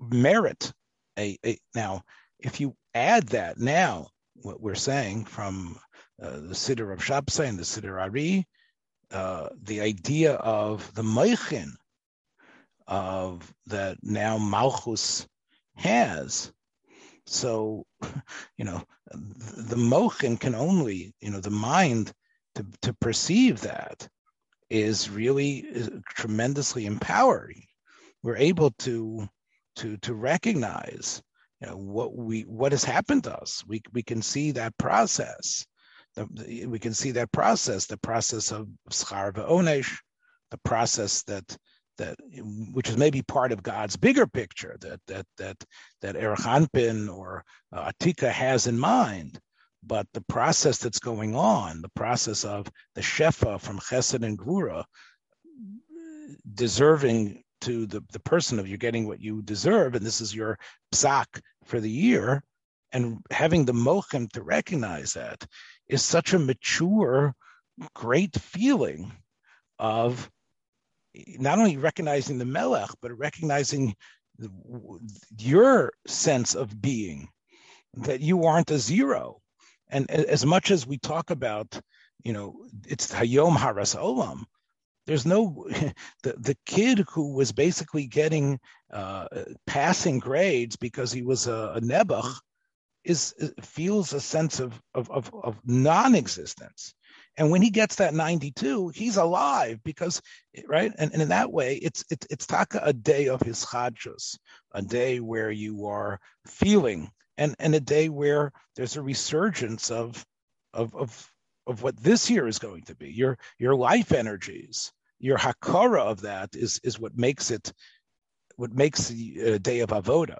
merit a, a now if you add that now what we're saying from uh, the Siddur of Shabsai and the Siddur Ari uh, the idea of the Meichin of that now Malchus has. So, you know, the Mochin can only, you know, the mind to, to perceive that is really is tremendously empowering. We're able to to to recognize you know what we what has happened to us. We we can see that process the, we can see that process, the process of schar onesh, the process that that which is maybe part of God's bigger picture that that that that Anpin or uh, Atika has in mind. But the process that's going on, the process of the Shefa from Chesed and Gvura, deserving to the, the person of you're getting what you deserve, and this is your psak for the year, and having the mochem to recognize that is such a mature, great feeling of not only recognizing the melech, but recognizing your sense of being, that you aren't a zero. And as much as we talk about, you know, it's Hayom Haras Olam, there's no the, the kid who was basically getting uh, passing grades because he was a, a nebuch is feels a sense of of, of, of non-existence. And when he gets that 92 he's alive because right? And, and in that way it's it's it's taka a day of his chadjus a day where you are feeling and and a day where there's a resurgence of of of of what this year is going to be your your life energies your hakara of that is is what makes it what makes the uh, day of avoda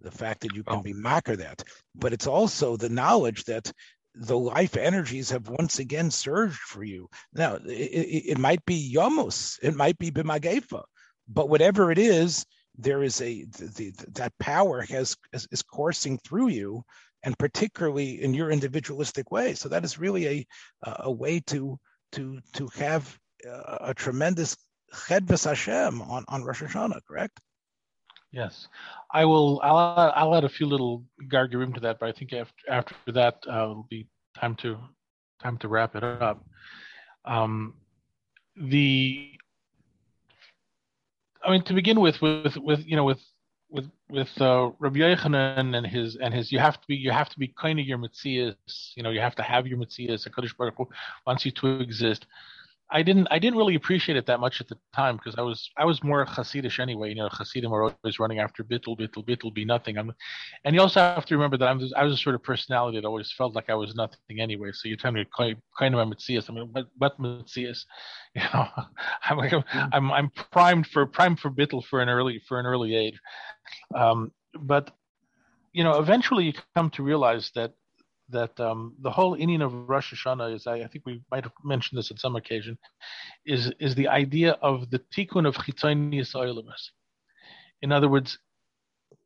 the fact that you can oh. be makar that. But it's also the knowledge that the life energies have once again surged for you. Now it, it, it might be yomos it might be bimagefa but whatever it is there is a the, the, that power has is, is coursing through you and particularly in your individualistic way. So that is really a a way to to to have a, a tremendous chedves Hashem on on Rosh Hashanah correct Yes, I will. I'll, I'll add a few little gargarim to that, but I think after after that uh, it'll be time to time to wrap it up. Um, the, I mean, to begin with, with with you know, with with with uh, Rabbi Yochanan and his and his, you have to be you have to be kind of your mitzias. You know, you have to have your mitzias. Hakadosh Baruch Hu wants you to exist. I didn't I didn't really appreciate it that much at the time because I was I was more Hasidish anyway. You know, Hasidim are always running after bittul, bittul, bittul, be nothing. I'm, and you also have to remember that I'm I was a sort of personality that always felt like I was nothing anyway. So you tell me kind of a mitzias. I mean, what what mitzias? You know, I'm like I'm I'm primed for primed for bittul for an early for an early age. Um, but you know, eventually you come to realize that that um, the whole inyan of Rosh Hashanah is, I, I, think we might have mentioned this at some occasion, is is the idea of the tikkun of chitzonius oilimus. In other words,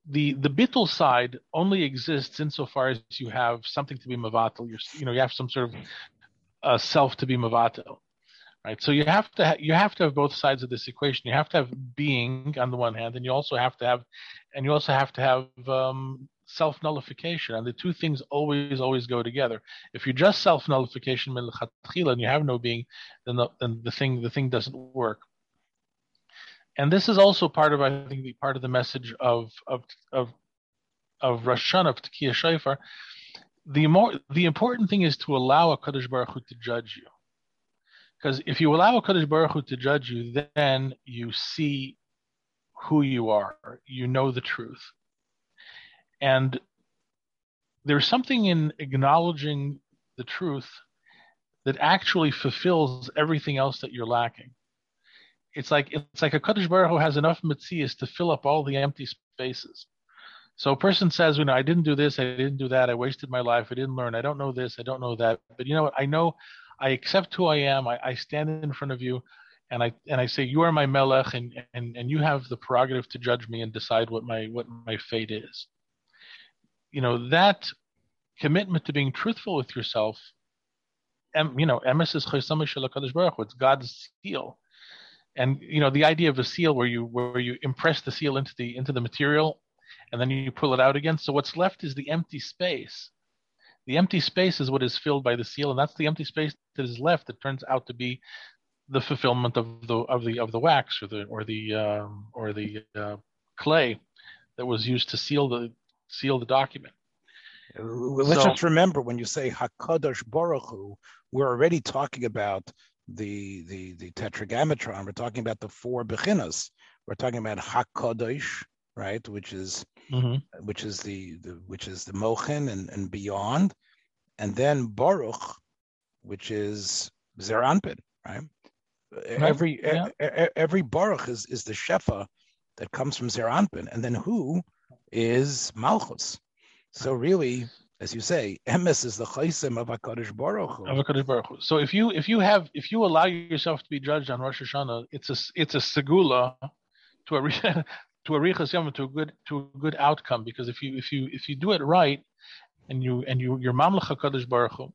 the the bittul side only exists insofar as you have something to be mavatal. You're, you know, you have some sort of uh, self to be mavatal, right? So you have to ha- you have to have both sides of this equation. You have to have being on the one hand, and you also have to have, and you also have to have um, self nullification, and the two things always always go together. If you're just self nullification and you have no being, then the, then the thing the thing doesn't work. And this is also part of I think the part of the message of of of of Rosh Hashanah of Tekiah Shofar. The more the important thing is to allow Hakadosh Baruch Hu to judge you. Because if you allow Hakadosh Baruch Hu to judge you, then you see who you are. You know the truth. And there's something in acknowledging the truth that actually fulfills everything else that you're lacking. It's like it's like Hakadosh Baruch Hu has enough mitzias to fill up all the empty spaces. So a person says, you know, I didn't do this, I didn't do that, I wasted my life, I didn't learn, I don't know this, I don't know that. But you know what? I know I accept who I am, I, I stand in front of you and I and I say, You are my melech and, and, and you have the prerogative to judge me and decide what my what my fate is you know that commitment to being truthful with yourself you know emes is it's god's seal. And you know the idea of a seal where you where you impress the seal into the into the material and then you pull it out again. So what's left is the empty space. The empty space is what is filled by the seal and that's the empty space that is left that turns out to be the fulfillment of the of the of the wax or the or the um, or the uh, clay that was used to seal the seal the document. Let's so, just remember when you say Hakadosh Baruch Hu, we're already talking about the the the Tetragrammaton. We're talking about the four bechinas. We're talking about Hakadosh, right, which is mm-hmm. which is the, the which is the Mochen and, and beyond, and then Baruch, which is Zeir Anpin, right? right? Every yeah. every Baruch is is the Shefa that comes from Zeir Anpin, and then who is Malchus. So really, as you say, Emes is the chaysim of Hakadosh Baruch Hu. Of Hakadosh Baruch Hu. So if you if you have if you allow yourself to be judged on Rosh Hashanah, it's a it's a segula to a to a richas yom to a good to a good outcome because if you if you if you do it right and you and you your mamlech hakadosh baruch Hu,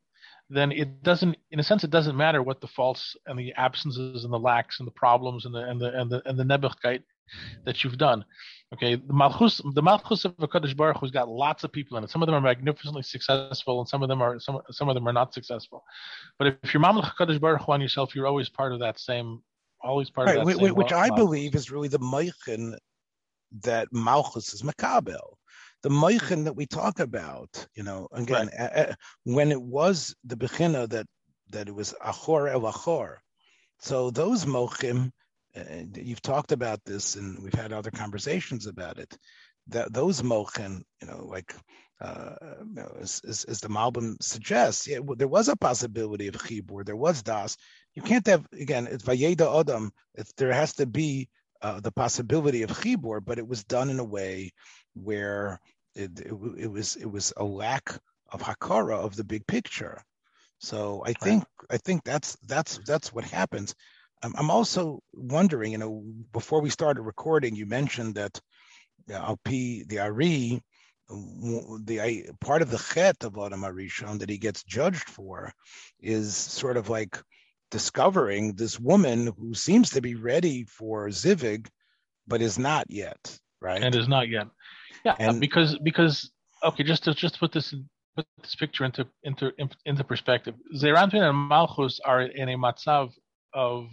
then it doesn't in a sense it doesn't matter what the faults and the absences and the lacks and the problems and the and the and the and the nebuchkeit that you've done. Okay, the Malchus, the Malchus of Hakadosh Baruch Hu's got lots of people in it. Some of them are magnificently successful, and some of them are some some of them are not successful. But if you're Mamlech Hakadosh Baruch Hu on yourself, you're always part of that same, always part right, of that which, same. Which I believe is really the Meichin that Malchus is Makabel. The Meichin that we talk about, you know, again, right. when it was the Bechina that that it was Achor El Achor. So those Mochim and you've talked about this and we've had other conversations about it that those mochen you know like uh, you know, as, as, as, the Malbim suggests, yeah, well, there was a possibility of chibur. There was das. You can't have again. It's vayeda adam. If there has to be uh, the possibility of chibur, but it was done in a way where it, it, it, was it was a lack of hakara of the big picture. So I think right. I think that's that's that's what happens. I'm also wondering, you know, before we started recording, you mentioned that uh, Alpi, the Ari, the part of the chet of Adam Arishon that he gets judged for is sort of like discovering this woman who seems to be ready for Zivig, but is not yet, right? And is not yet. Yeah, and, because because okay, just to just put this in, put this picture into into into perspective. Zeranpin and Malchus are in a matzav of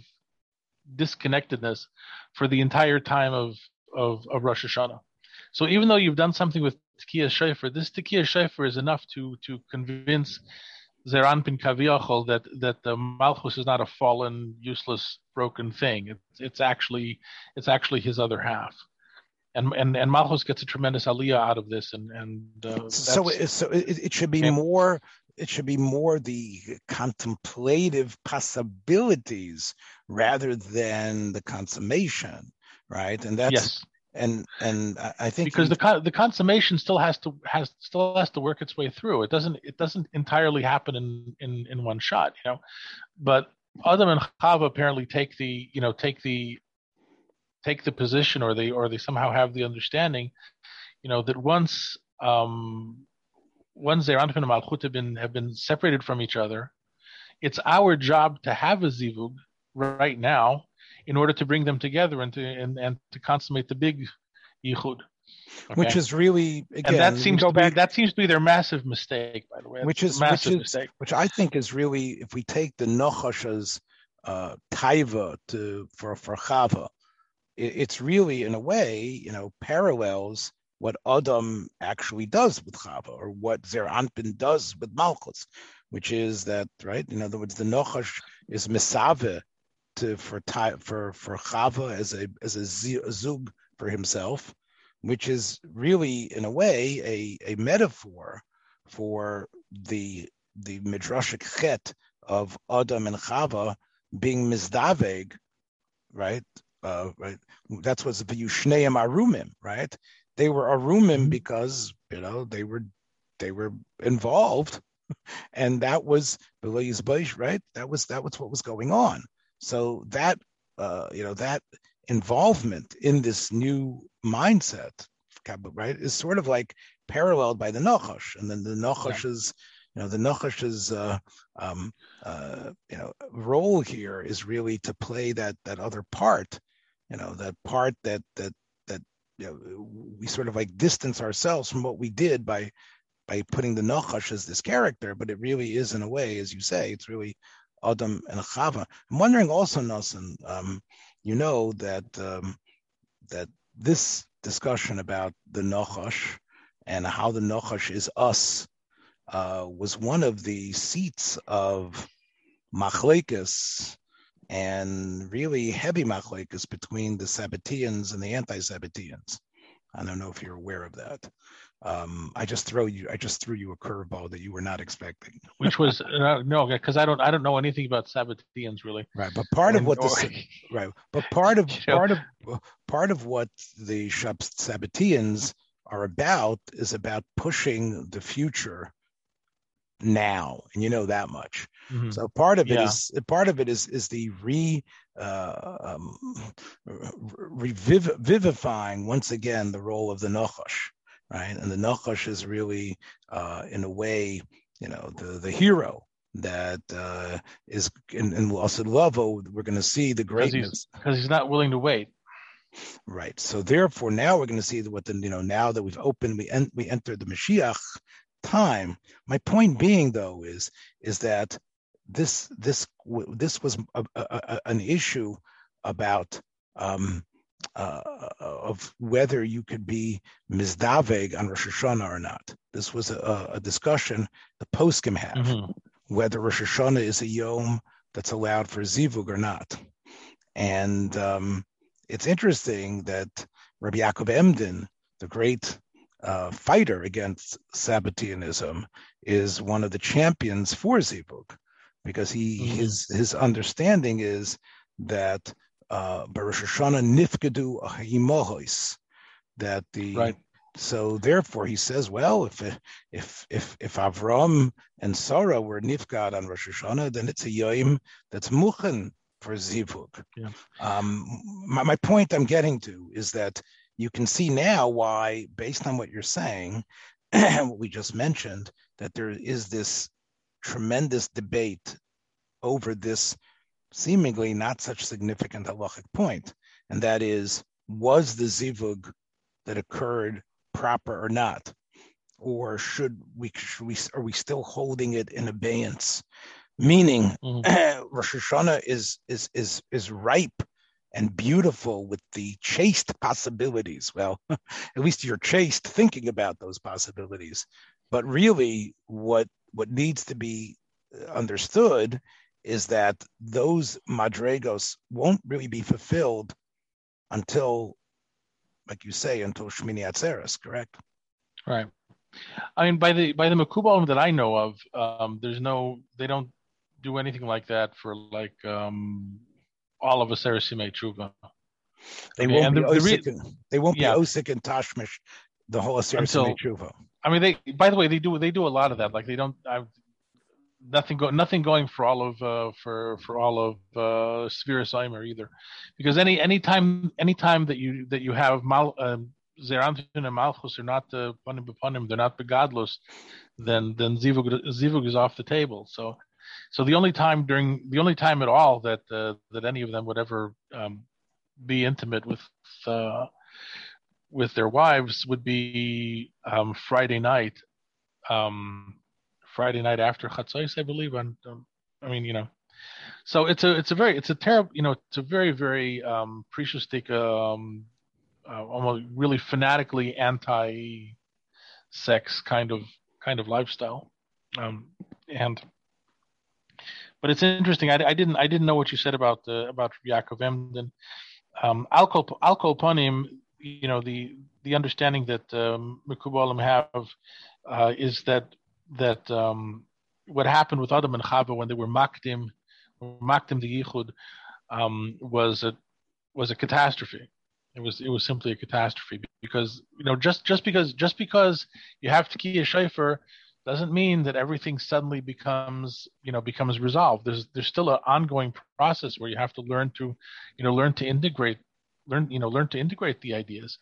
disconnectedness for the entire time of, of, of Rosh Hashanah. So even though you've done something with Tekiah Shofar, this Tekiah Shofar is enough to to convince Zeranpin Kaviyachol that that the Malchus is not a fallen, useless, broken thing. It's, it's actually it's actually his other half. And, and and Malchus gets a tremendous aliyah out of this, and and uh, so so it, it should be more it should be more the contemplative possibilities rather than the consummation, right? And that's yes. and and I think because the the consummation still has to has still has to work its way through. It doesn't it doesn't entirely happen in in in one shot, you know. But Adam and Chava apparently take the you know take the take the position or they or they somehow have the understanding, you know, that once um once Zeir Anpin and Malchut have been have been separated from each other, it's our job to have a zivug right now in order to bring them together and to and, and to consummate the big yichud. Okay? Which is really again, and that seems to back, be, that seems to be their massive mistake, by the way. Which is massive which is, mistake. Which I think is really, if we take the Nochash's uh, taiva to for for Chava, it, it's really in a way, you know, parallels what Adam actually does with Chava, or what Zer Anpin does with Malchus, which is that, right? In other words, the Nochash is Misave to for for for Chava as a as a zug for himself, which is really in a way a, a metaphor for the the midrashic chet of Adam and Chava being mizdaveg, right? Uh, right. That's what's the Yushneim Arumim, right? They were a mm-hmm. because you know they were they were involved, and that was right. That was that was what was going on. So that uh, you know that involvement in this new mindset, right, is sort of like paralleled by the Nachash, and then the Nachash is you know the Nachash's uh, um, uh, you know role here is really to play that that other part, you know that part that that you know, we sort of like distance ourselves from what we did by by putting the Nachash as this character, but it really is in a way, as you say, it's really Adam and Chava. I'm wondering also, Nelson, um, you know that um, that this discussion about the Nachash and how the Nachash is us uh, was one of the seats of Machlekes and really heavy machlekes between the Sabbateans and the anti-Sabbateans. I don't know if you're aware of that. Um, I just throw you. I just threw you a curveball that you were not expecting. Which was uh, no, because I don't. I don't know anything about Sabbateans really. Right, but part of what the right, but part of part of part of what the Sabbateans are about is about pushing the future now, and you know that much. Mhm. So part of it Yeah. is part of it is is the re uh, um, revivifying once again the role of the Nachash, right? And the Nachash is really, uh, in a way, you know, the the hero that uh, is in, in Lovo. We're going to see the greatness, because he's not willing to wait. right? So therefore, now we're going to see what the you know now that we've opened, we en- we enter the Mashiach time. My point being, though, is is that this this this was a, a, a- an issue about um, uh, of whether you could be mizdaveg on Rosh Hashanah or not. This was a, a discussion the poskim have Mhm. whether Rosh Hashanah is a yom that's allowed for zivug or not. And um, it's interesting that Rabbi Yaakov Emden, the great uh, fighter against Sabbateanism, is one of the champions for zivug, because he Mhm. his his understanding is that uh, Baruch Hashanah nifkadu ahimohos, that the Right. so therefore he says, well, if if if if Avram and Sarah were nifgad on Rosh Hashanah, then it's a yom that's muchen for zivug. Yeah. Um, my, my point I'm getting to is that you can see now why, based on what you're saying, and what we just mentioned, that there is this tremendous debate over this seemingly not such significant halachic point, and that is, was the zivug that occurred proper or not, or should we should we are we still holding it in abeyance? Meaning, Mhm. Rosh Hashanah is is is is ripe and beautiful with the chaste possibilities. Well, at least you're chaste thinking about those possibilities. But really, what what needs to be understood is that those madrigos won't really be fulfilled until, like you say, until Shmini Atzeres, correct? Right. I mean, by the by the Makubalim that I know of, um, there's no, they don't do anything like that for like um, all of Aseret Simei Tshuva. They Okay, won't be the- the re- and, they won't Yeah. be Osik and Tashmish, the whole Aseret Tshuva. I mean, they. By the way, they do they do a lot of that. Like they don't. I've nothing go nothing going for all of uh, for for all of uh, Sphere either, because any any time any time that you that you have mal um, Zeir Anpin and Malchus are not uh, panim they're not begadlos, then then zivug zivug is off the table. So so the only time during the only time at all that uh, that any of them would ever um, be intimate with uh, with their wives would be um, Friday night, um, Friday night after Chatzos, I believe. On, um, I mean, you know, so it's a it's a very it's a terrible you know it's a very very um, um, uh, almost really fanatically anti-sex kind of kind of lifestyle, um, and but it's interesting. I, I didn't I didn't know what you said about the about Yaakov Emden. Um, alcohol panim you know the the understanding that um, have uh, is that that um, what happened with Adam and Chava when they were makdim makdim the yichud um, was a was a catastrophe. It was it was simply a catastrophe because you know just just because just because you have to key a shayfer doesn't mean that everything suddenly becomes you know becomes resolved. There's there's still an ongoing process where you have to learn to you know learn to integrate learn you know learn to integrate the ideas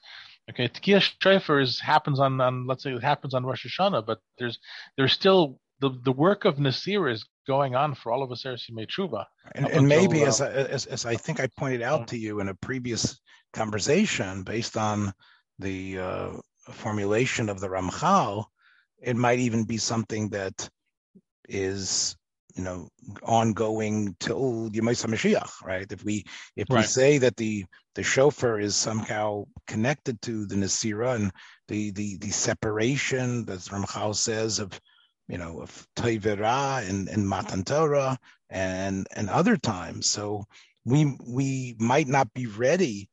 okay tekiah shofar is happens on on let's say it happens on rosh hashanah but there's there's still the the work of nasir is going on for all of us Simei Tshuva. And, and maybe, as, uh, I, as as I think I pointed out to you in a previous conversation, based on the uh, formulation of the Ramchal, it might even be something that is you know ongoing till Yemais Mashiach, right? If we if we say that the the shofar is somehow connected to the Nasira and the the the separation that Ramchal says of you know of Tevera and and Matan Torah and and other times, so we we might not be ready.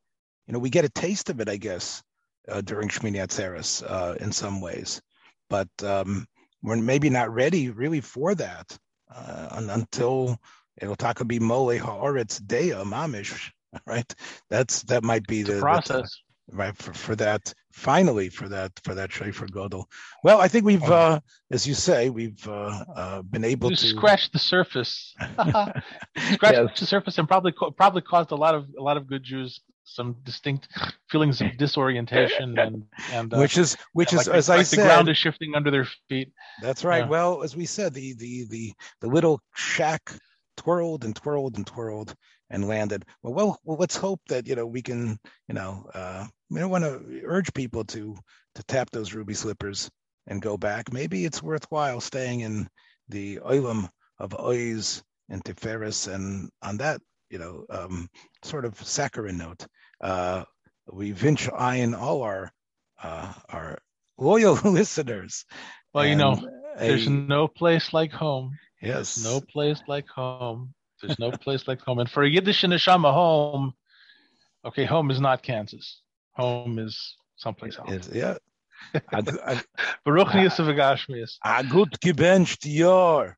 You know, we get a taste of it, I guess, uh, during Shmini Atzeres uh, in some ways, but um, we're maybe not ready really for that uh, until it'll talk be mole haaretz dea mamish, right? That's that might be the the process. right for, for that finally for that for that Shofar Gadol. Well, I think we've, oh. uh, as you say, we've uh, uh, been able you to scratch the surface, scratch yes. the surface, and probably probably caused a lot of a lot of good Jews some distinct feelings of disorientation and and uh, which is which is like, as like I the said, the ground is shifting under their feet. That's right. Yeah. Well, as we said, the the the the little shack twirled and twirled and twirled and landed. Well, well, well let's hope that you know we can you know uh, we don't want to urge people to to tap those ruby slippers and go back. Maybe it's worthwhile staying in the oilam of ois and tiferes, and on that you know um, sort of saccharine note, uh, we vinch iron all our uh, our loyal listeners. Well, you know, there's no place like home. Yes, there's no place like home. There's no place like home. And for a Yiddish and neshama, home, okay, home is not Kansas. Home is someplace else. Is, yeah. Baruch Yisuf Agashmias. A good gebencht Jahr.